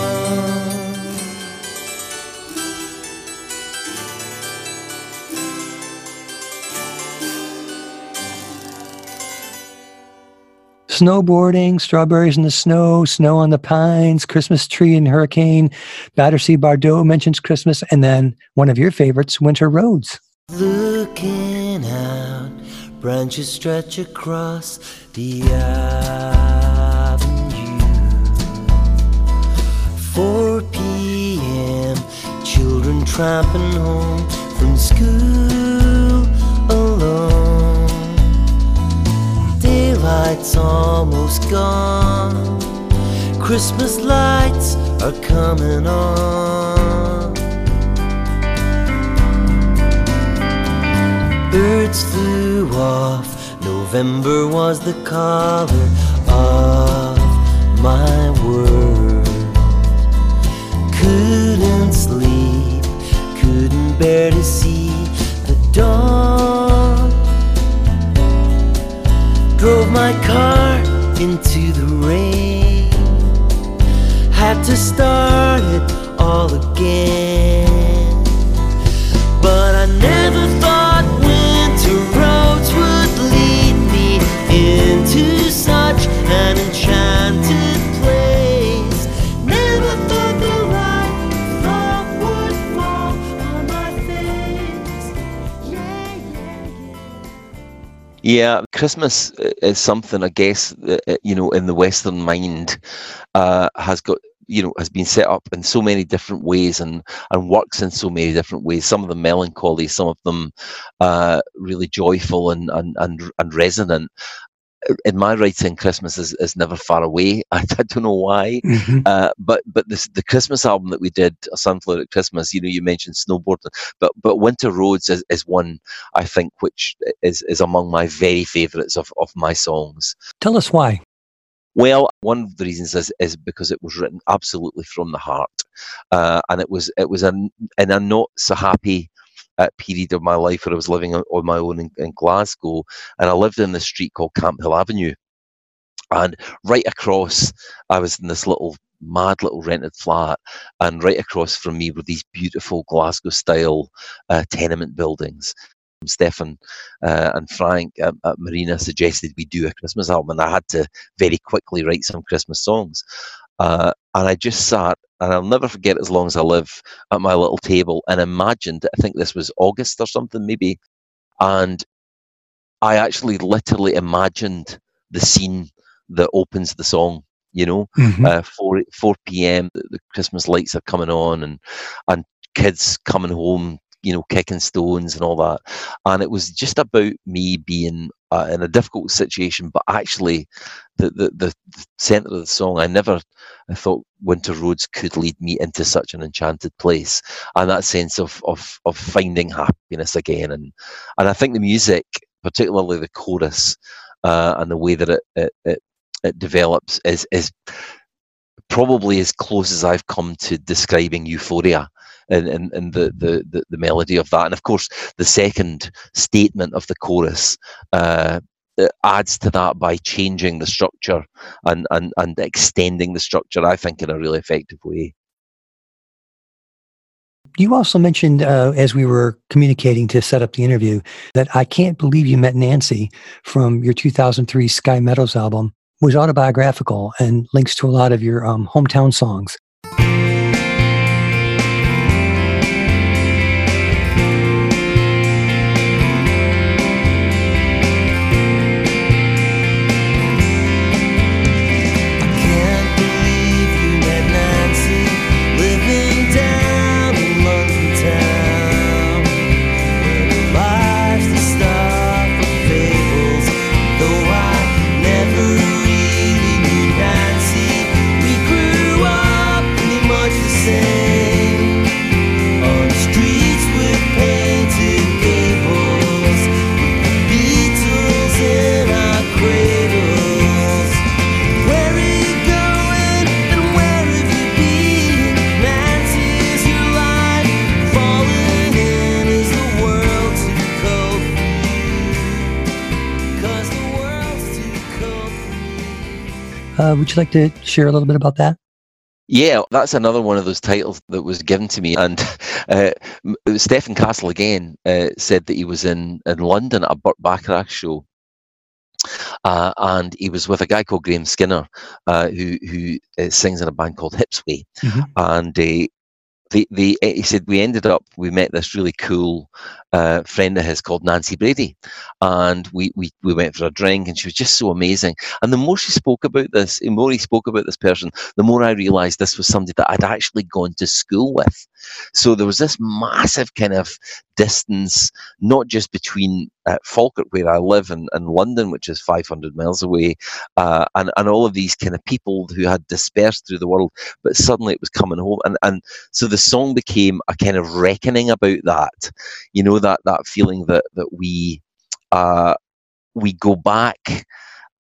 Speaker 1: Snowboarding, strawberries in the snow, snow on the pines, Christmas tree and hurricane. Battersea Bardot mentions Christmas, and then one of your favorites, Winter Roads.
Speaker 3: Looking out, branches stretch across the avenue. 4 p.m., children tramping home from school Daylight's almost gone, Christmas lights are coming on. Birds flew off. November was the color of my world. Couldn't sleep, couldn't bear to see the dawn. Drove my car into the rain. Had to start it all again. But I never thought winter roads would lead me into such an enchanted place. Never thought the right thought would my face. Yeah, yeah, yeah.
Speaker 2: Yeah, Christmas is something I guess that, uh, you know in the Western mind uh, has got you know has been set up in so many different ways and and works in so many different ways. Some of them melancholy, some of them uh, really joyful and and and, and resonant. In my writing, Christmas is, is never far away. I, <laughs> I don't know why.
Speaker 1: Mhm.
Speaker 2: Uh, but but this the Christmas album that we did, A Sunflower at Christmas. You know, you mentioned snowboarding, but but Winter Roads is, is one I think which is is among my very favourites of of my songs.
Speaker 1: Tell us why.
Speaker 2: Well, one of the reasons is, is because it was written absolutely from the heart, uh, and it was it was an in a not so happy period of my life where I was living on, my own in, in Glasgow, and I lived in this street called Camphill Avenue, and right across, I was in this little mad little rented flat, and right across from me were these beautiful Glasgow style uh, tenement buildings. Stefan uh, and Frank at, at Marina suggested we do a Christmas album, and I had to very quickly write some Christmas songs. Uh, and I just sat, and I'll never forget as long as I live, at my little table and imagined, I think this was August or something maybe, and I actually literally imagined the scene that opens the song. You know,
Speaker 1: Mhm.
Speaker 2: uh, four four p.m. The, the Christmas lights are coming on, and and kids coming home, you know, kicking stones and all that. And it was just about me being uh, in a difficult situation, but actually, the, the the center of the song, I never, I thought Winter Roads could lead me into such an enchanted place, and that sense of of of finding happiness again, and and I think the music, particularly the chorus, uh, and the way that it it, it it develops is is probably as close as I've come to describing euphoria and, and, and the, the, the, melody of that. And of course, the second statement of the chorus uh, adds to that by changing the structure and, and, and extending the structure, I think, in a really effective way.
Speaker 1: You also mentioned uh, as we were communicating to set up the interview that I can't believe you met Nancy from your 2003 Sky Meadows album was autobiographical and links to a lot of your um, hometown songs. Uh, would you like to share a little bit about that?
Speaker 2: Yeah, that's another one of those titles that was given to me. And <laughs> uh, Stefan Kassel again uh, said that he was in, in London at a Burt Bacharach show. Uh, and he was with a guy called Graham Skinner, uh, who who uh, sings in a band called Hipsway, mm-hmm. and uh, the, the, he said we ended up we met this really cool uh, friend of his called Nancy Brady, and we, we we went for a drink, and she was just so amazing. And the more she spoke about this, the more he spoke about this person, the more I realised this was somebody that I'd actually gone to school with. So there was this massive kind of distance, not just between uh, Falkirk, where I live, and, and London, which is 500 miles away, uh, and, and all of these kind of people who had dispersed through the world, but suddenly it was coming home. And, and so the song became a kind of reckoning about that, you know, that, that feeling that, that we, uh, we go back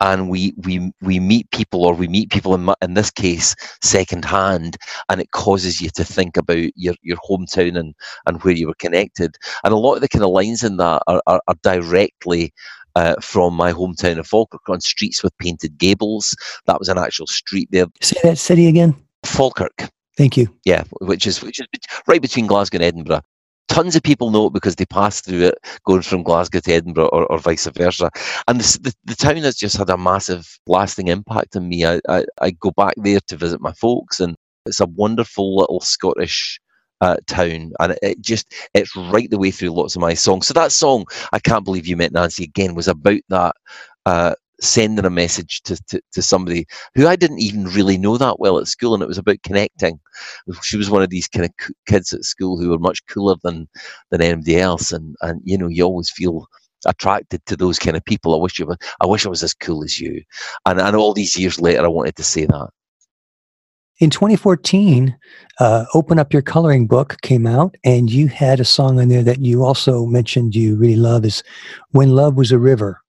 Speaker 2: and we we we meet people or we meet people in, in this case secondhand and it causes you to think about your your hometown and and where you were connected and a lot of the kind of lines in that are, are, are directly uh, from my hometown of Falkirk on streets with painted gables. That was an actual street there.
Speaker 1: Say that city again.
Speaker 2: Falkirk.
Speaker 1: Thank you.
Speaker 2: Yeah, which is which is right between Glasgow and Edinburgh tons of people know it because they pass through it going from Glasgow to Edinburgh or, or vice versa. And the, the, the, town has just had a massive lasting impact on me. I, I, I, go back there to visit my folks, and it's a wonderful little Scottish. Uh, town and it, it just it's right the way through lots of my songs so that song i can't believe you met nancy again was about that uh, sending a message to, to, to, somebody who I didn't even really know that well at school, and it was about connecting. She was one of these kind of kids at school who were much cooler than than anybody else, and and you know you always feel attracted to those kind of people. I wish you were, I wish I was as cool as you, and and all these years later, I wanted to say that.
Speaker 1: In 2014, uh, Open Up Your Coloring Book came out, and you had a song on there that you also mentioned you really love is When Love Was a River.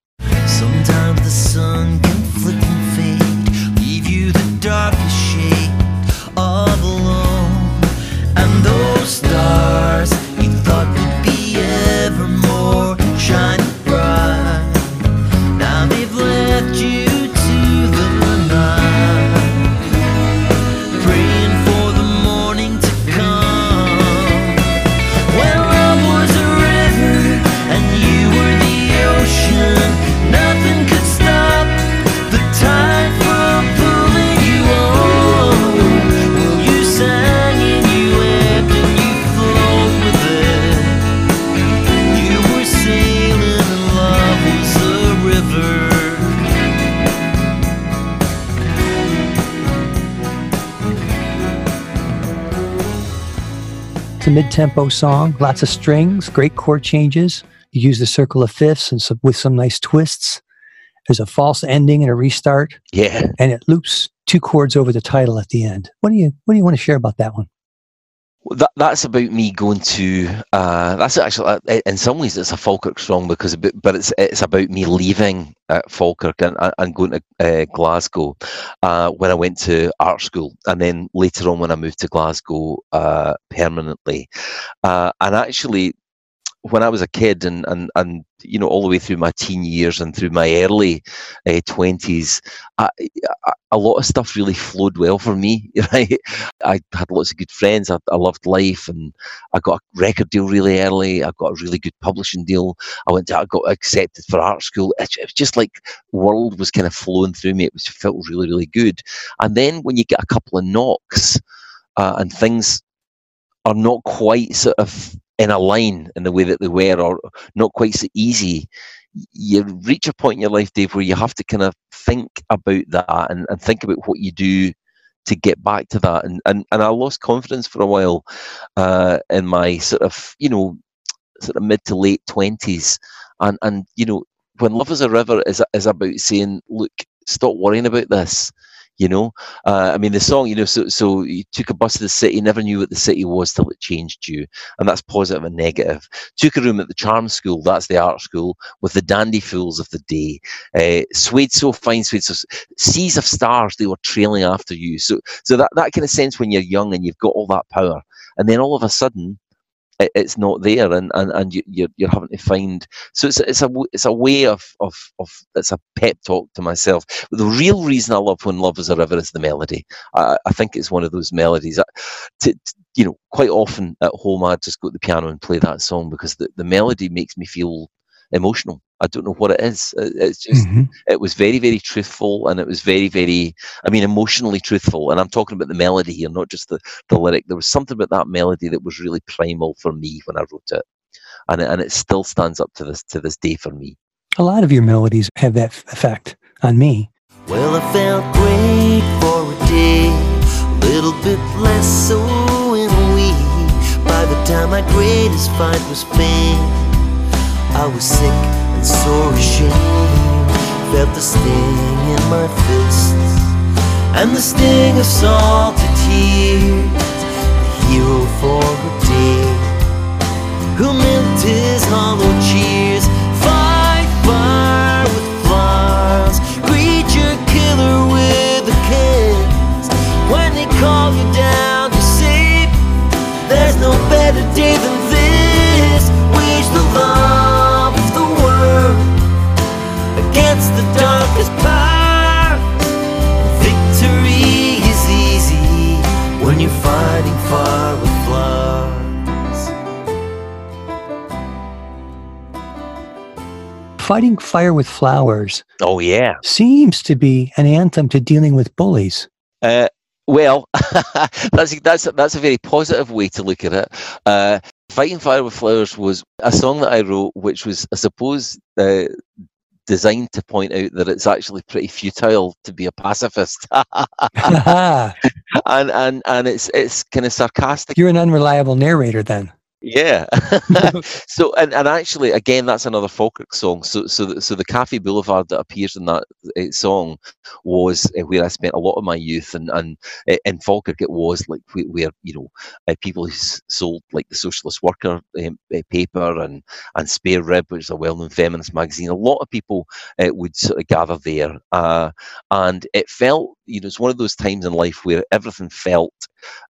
Speaker 1: Sometimes the sun can flick and fade, leave you the darkest It's a mid-tempo song, lots of strings, great chord changes. You use the circle of fifths and some, with some nice twists. There's a false ending and a restart.
Speaker 2: Yeah,
Speaker 1: and it loops two chords over the title at the end. What do you What do you want to share about that one?
Speaker 2: That, that's about me going to. Uh, that's actually, uh, in some ways, it's a Falkirk song because, but it's it's about me leaving uh, Falkirk and, and going to uh, Glasgow uh, when I went to art school, and then later on when I moved to Glasgow uh, permanently. and actually, when I was a kid and, and, and you know all the way through my teen years and through my early uh, twenties, uh, a lot of stuff really flowed well for me. <laughs> Right, I had lots of good friends. I, I, loved life, and I got a record deal really early. I got a really good publishing deal. I went to, I got accepted for art school. It, it was just like world was kind of flowing through me. It was felt really really good. And then when you get a couple of knocks uh, and things are not quite sort of in a line in the way that they were, or not quite so easy, you reach a point in your life, Dave, where you have to kind of think about that and, and think about what you do to get back to that. And and, and I lost confidence for a while uh, in my sort of, you know, sort of mid to late twenties. And and you know, when love is a river is is about saying, look, stop worrying about this you know? Uh, i mean the song you know so so you took a bus to the city never knew what the city was till it changed you and that's positive and negative. Took a room at the charm school that's the art school with the dandy fools of the day. Uh, swayed so fine swayed so seas of stars they were trailing after you. So so that, that kind of sense when you're young and you've got all that power and then all of a sudden it, it's not there, and and, and you, you're you're having to find. So it's it's a it's a way of of of it's a pep talk to myself. The real reason I love when love is a river is the melody. I, I think it's one of those melodies. To, to, you know, quite often at home I just go to the piano and play that song because the, the melody makes me feel emotional. I don't know what it is. It's just mm-hmm. it was very very truthful and it was very very I mean emotionally truthful. And I'm talking about the melody here, not just the the lyric. There was something about that melody that was really primal for me when I wrote it, and it, and it still stands up to this to this day for me.
Speaker 1: A lot of your melodies have that effect on me.
Speaker 3: Well, I felt great for a day, a little bit less so in a week. By the time my greatest fight was spent. I was sick and sore ashamed. Felt the sting in my fists and the sting of salty tears. The hero for a day who milked his hollow cheers. Fight fire with flowers, creature killer with a kiss. When they call you down to save, there's no better day than Fighting fire with flowers.
Speaker 2: Oh yeah,
Speaker 1: seems to be an anthem to dealing with bullies.
Speaker 2: Uh, well, <laughs> that's that's that's a very positive way to look at it. Uh, Fighting Fire with Flowers was a song that I wrote, which was, I suppose, uh, designed to point out that it's actually pretty futile to be a pacifist. <laughs> <laughs> and and and it's it's kind of sarcastic.
Speaker 1: You're an unreliable narrator then.
Speaker 2: Yeah. <laughs> <laughs> so and, and actually again that's another Falkirk song. So so the, so the Cafe Boulevard that appears in that uh, song was uh, where I spent a lot of my youth and and uh, in Falkirk it was like where you know uh, people who sold like the Socialist Worker um, paper and and Spare Rib which is a well-known feminist magazine. A lot of people would sort of gather there and it felt you know it's one of those times in life where everything felt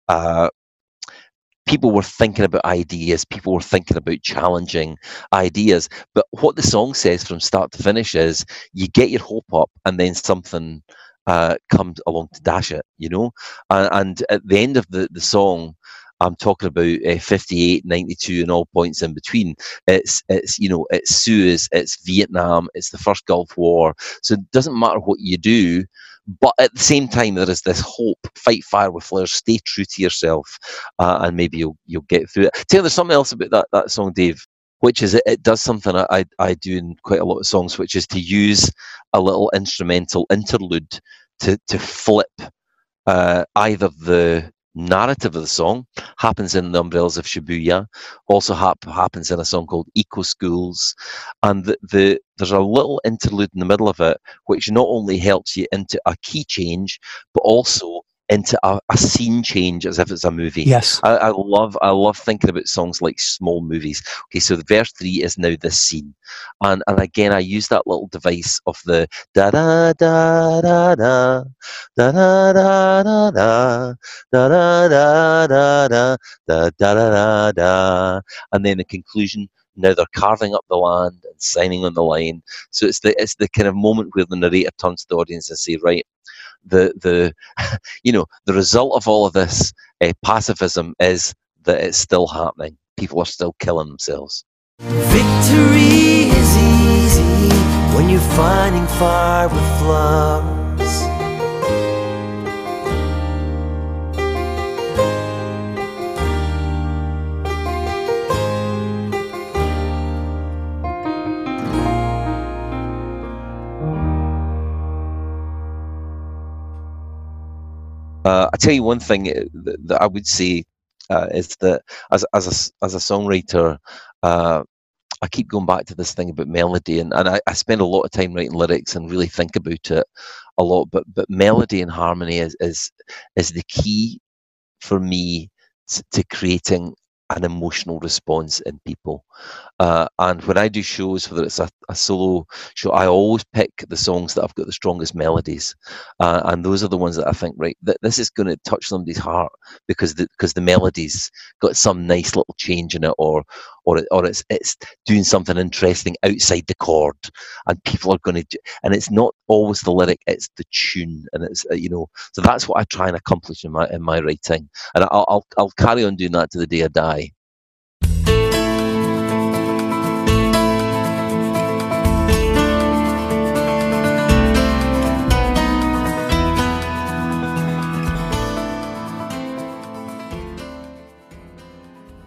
Speaker 2: uh, people were thinking about ideas, people were thinking about challenging ideas. But what the song says from start to finish is you get your hope up and then something uh, comes along to dash it, you know? And, and, at the end of the, the song, I'm talking about uh, 58, 92, and all points in between. It's, it's, you know, it's Suez, it's Vietnam, it's the first Gulf War. So it doesn't matter what you do, but at the same time, there is this hope: fight fire with flares, stay true to yourself, uh, and maybe you'll you'll get through it. Tell there's something else about that that song, Dave, which is it, it does something I, I do in quite a lot of songs, which is to use a little instrumental interlude to to flip uh, either the narrative of the song happens in the umbrellas of shibuya. Also hap- happens in a song called eco schools. And the, the there's a little interlude in the middle of it which not only helps you into a key change but also into a, a, scene change as if it's a movie.
Speaker 1: Yes,
Speaker 2: I, I, love I love thinking about songs like small movies. Okay, so the verse three is now this scene, and and again I use that little device of the da da da da da da da da da da da da da da da da da da and then the conclusion now they're carving up the land and signing on the line. So it's the it's the kind of moment where the narrator turns to the audience and say, right, the the <laughs> you know the result of all of this uh, pacifism is that it's still happening. People are still killing themselves.
Speaker 3: Victory is easy when you're fighting fire with flowers.
Speaker 2: Tell you one thing uh, that, I would say uh, is that as as a as a songwriter, uh, I keep going back to this thing about melody, and, and I, I spend a lot of time writing lyrics and really think about it a lot. But but melody and harmony is is is the key for me to creating an emotional response in people. Uh, and when I do shows, whether it's a, a, solo show, I always pick the songs that I've got the strongest melodies, uh, and those are the ones that I think right. That this is going to touch somebody's heart because the because the melodies got some nice little change in it, or or it, or it's it's doing something interesting outside the chord, and people are going to. And it's not always the lyric; it's the tune, and it's uh, you know. So that's what I try and accomplish in my in my writing, and I'll I'll, I'll carry on doing that to the day I die.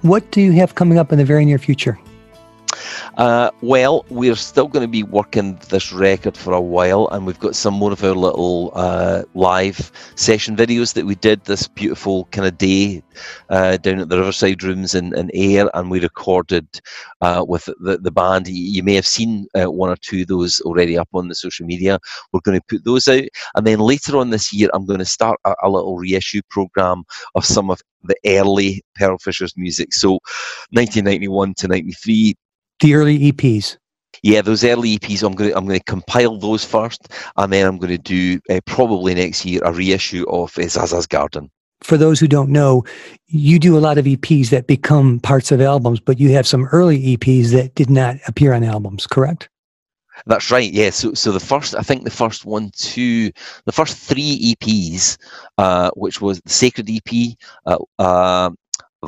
Speaker 1: What do you have coming up in the very near future?
Speaker 2: Uh, well, we're still going to be working this record for a while, and we've got some more of our little uh, live session videos that we did this beautiful kind of day uh, down at the Riverside Rooms in, in Ayr, and we recorded uh, with the, the band. You may have seen uh, one or two of those already up on the social media. We're going to put those out, and then later on this year, I'm going to start a, a little reissue program of some of the early Pearl Fishers music. So 1991 to 93
Speaker 1: the early EPs.
Speaker 2: Yeah, those early EPs. I'm going. To, I'm going to compile those first, and then I'm going to do uh, probably next year a reissue of uh, Zaza's Garden.
Speaker 1: For those who don't know, you do a lot of EPs that become parts of albums, but you have some early EPs that did not appear on albums. Correct?
Speaker 2: That's right. Yeah. So, so the first, I think the first one, two, the first three EPs, uh, which was the Sacred EP, uh, uh,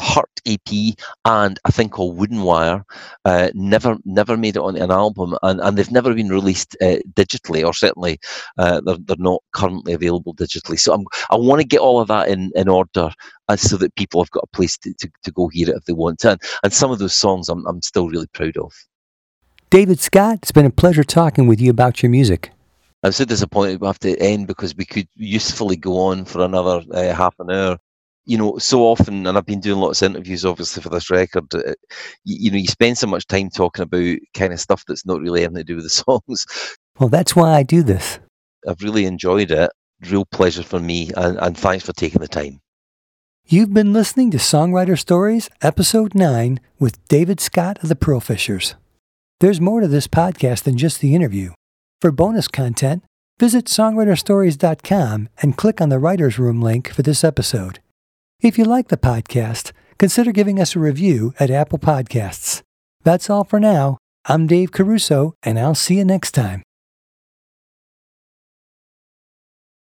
Speaker 2: Hurt EP and a thing called Wooden Wire uh, never never made it on an album and, and they've never been released uh, digitally or certainly uh, they're, they're not currently available digitally so I'm, I want to get all of that in, in order uh, so that people have got a place to, to, to go hear it if they want to and, and some of those songs I'm, I'm still really proud of.
Speaker 1: David Scott, it's been a pleasure talking with you about your music.
Speaker 2: I'm so disappointed we have to end because we could usefully go on for another uh, half an hour you know, so often, and I've been doing lots of interviews, obviously, for this record. Uh, you, you, know, you spend so much time talking about kind of stuff that's not really anything to do with the <laughs> songs.
Speaker 1: Well, that's why I do this.
Speaker 2: I've really enjoyed it. Real pleasure for me, and, and thanks for taking the time.
Speaker 1: You've been listening to Songwriter Stories, Episode 9, with David Scott of the Pearl Fishers. There's more to this podcast than just the interview. For bonus content, visit songwriterstories.com and click on the Writer's Room link for this episode. If you like the podcast, consider giving us a review at Apple Podcasts. That's all for now. I'm Dave Caruso, and I'll see you next time.